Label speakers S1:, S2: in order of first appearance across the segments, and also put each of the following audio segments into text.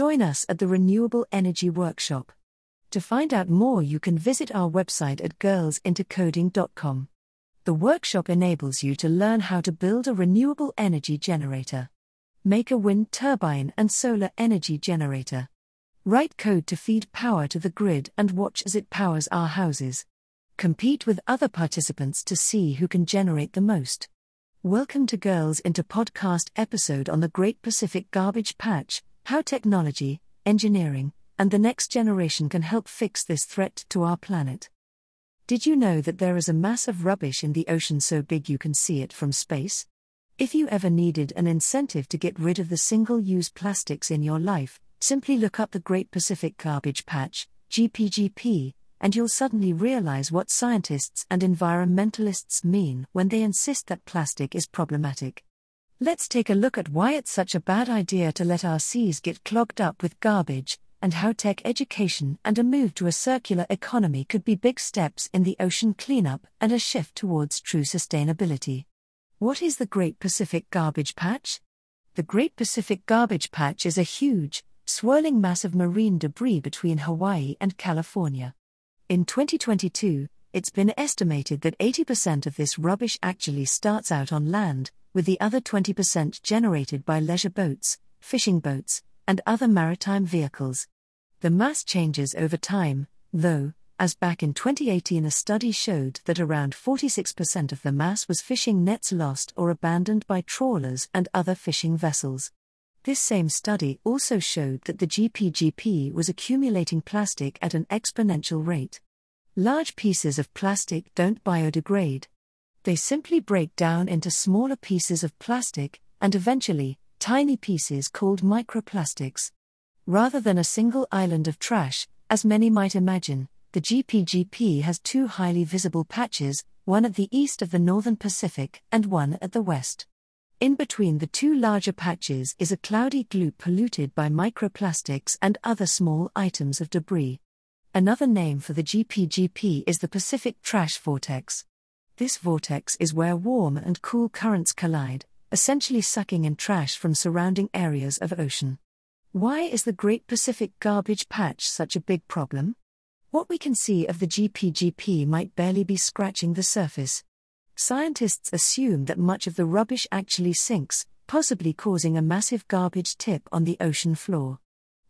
S1: Join us at the Renewable Energy Workshop. To find out more, you can visit our website at girlsintocoding.com. The workshop enables you to learn how to build a renewable energy generator, make a wind turbine and solar energy generator, write code to feed power to the grid and watch as it powers our houses, compete with other participants to see who can generate the most. Welcome to Girls Into podcast episode on the Great Pacific Garbage Patch how technology, engineering, and the next generation can help fix this threat to our planet. Did you know that there is a mass of rubbish in the ocean so big you can see it from space? If you ever needed an incentive to get rid of the single use plastics in your life, simply look up the Great Pacific Garbage Patch, GPGP, and you'll suddenly realize what scientists and environmentalists mean when they insist that plastic is problematic. Let's take a look at why it's such a bad idea to let our seas get clogged up with garbage, and how tech education and a move to a circular economy could be big steps in the ocean cleanup and a shift towards true sustainability. What is the Great Pacific Garbage Patch? The Great Pacific Garbage Patch is a huge, swirling mass of marine debris between Hawaii and California. In 2022, it's been estimated that 80% of this rubbish actually starts out on land, with the other 20% generated by leisure boats, fishing boats, and other maritime vehicles. The mass changes over time, though, as back in 2018 a study showed that around 46% of the mass was fishing nets lost or abandoned by trawlers and other fishing vessels. This same study also showed that the GPGP was accumulating plastic at an exponential rate. Large pieces of plastic don't biodegrade, they simply break down into smaller pieces of plastic, and eventually, tiny pieces called microplastics. Rather than a single island of trash, as many might imagine, the GPGP has two highly visible patches, one at the east of the northern Pacific and one at the west. In between the two larger patches is a cloudy gloop polluted by microplastics and other small items of debris. Another name for the GPGP is the Pacific Trash Vortex. This vortex is where warm and cool currents collide, essentially sucking in trash from surrounding areas of ocean. Why is the Great Pacific Garbage Patch such a big problem? What we can see of the GPGP might barely be scratching the surface. Scientists assume that much of the rubbish actually sinks, possibly causing a massive garbage tip on the ocean floor.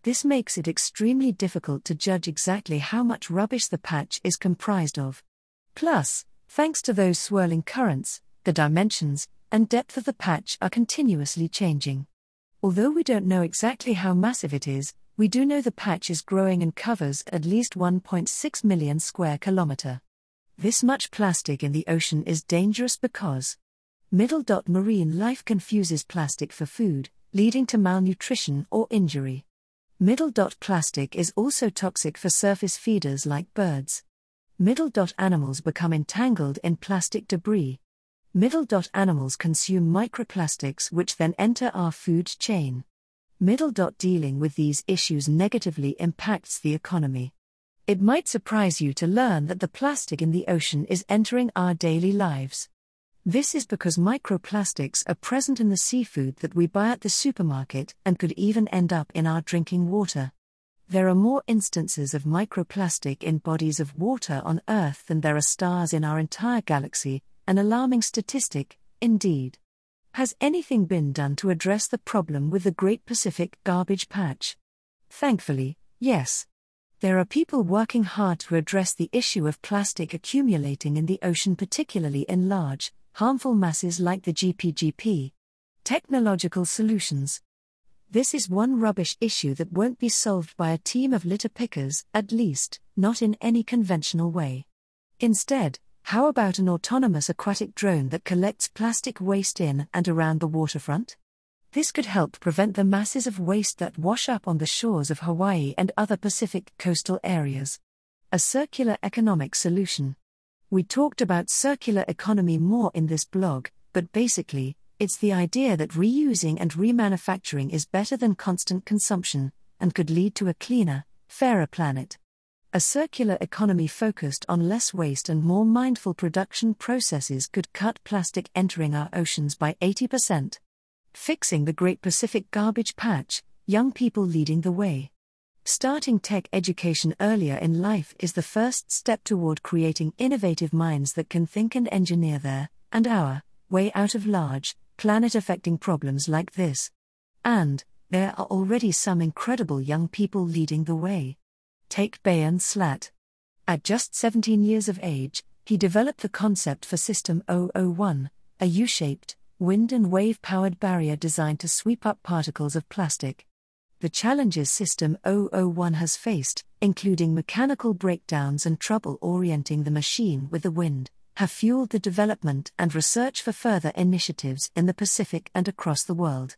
S1: This makes it extremely difficult to judge exactly how much rubbish the patch is comprised of. Plus, Thanks to those swirling currents, the dimensions and depth of the patch are continuously changing. Although we don't know exactly how massive it is, we do know the patch is growing and covers at least 1.6 million square kilometer. This much plastic in the ocean is dangerous because middle dot marine life confuses plastic for food, leading to malnutrition or injury. Middle dot plastic is also toxic for surface feeders like birds. Middle dot animals become entangled in plastic debris. Middle dot animals consume microplastics which then enter our food chain. Middle dot dealing with these issues negatively impacts the economy. It might surprise you to learn that the plastic in the ocean is entering our daily lives. This is because microplastics are present in the seafood that we buy at the supermarket and could even end up in our drinking water. There are more instances of microplastic in bodies of water on Earth than there are stars in our entire galaxy, an alarming statistic, indeed. Has anything been done to address the problem with the Great Pacific Garbage Patch? Thankfully, yes. There are people working hard to address the issue of plastic accumulating in the ocean, particularly in large, harmful masses like the GPGP. Technological solutions. This is one rubbish issue that won't be solved by a team of litter pickers, at least, not in any conventional way. Instead, how about an autonomous aquatic drone that collects plastic waste in and around the waterfront? This could help prevent the masses of waste that wash up on the shores of Hawaii and other Pacific coastal areas. A circular economic solution. We talked about circular economy more in this blog, but basically, it's the idea that reusing and remanufacturing is better than constant consumption, and could lead to a cleaner, fairer planet. A circular economy focused on less waste and more mindful production processes could cut plastic entering our oceans by 80%. Fixing the Great Pacific Garbage Patch, young people leading the way. Starting tech education earlier in life is the first step toward creating innovative minds that can think and engineer their, and our, way out of large, planet affecting problems like this. And, there are already some incredible young people leading the way. Take Boyan Slat. At just 17 years of age, he developed the concept for System 001, a U shaped, wind and wave powered barrier designed to sweep up particles of plastic. The challenges System 001 has faced, including mechanical breakdowns and trouble orienting the machine with the wind, have fueled the development and research for further initiatives in the Pacific and across the world.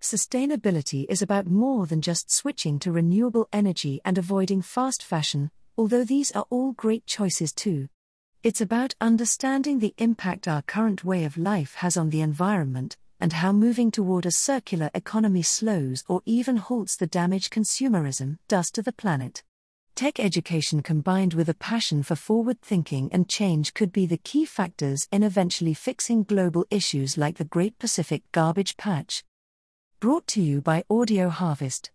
S1: Sustainability is about more than just switching to renewable energy and avoiding fast fashion, although these are all great choices too. It's about understanding the impact our current way of life has on the environment, and how moving toward a circular economy slows or even halts the damage consumerism does to the planet. Tech education combined with a passion for forward thinking and change could be the key factors in eventually fixing global issues like the Great Pacific Garbage Patch. Brought to you by Audio Harvest.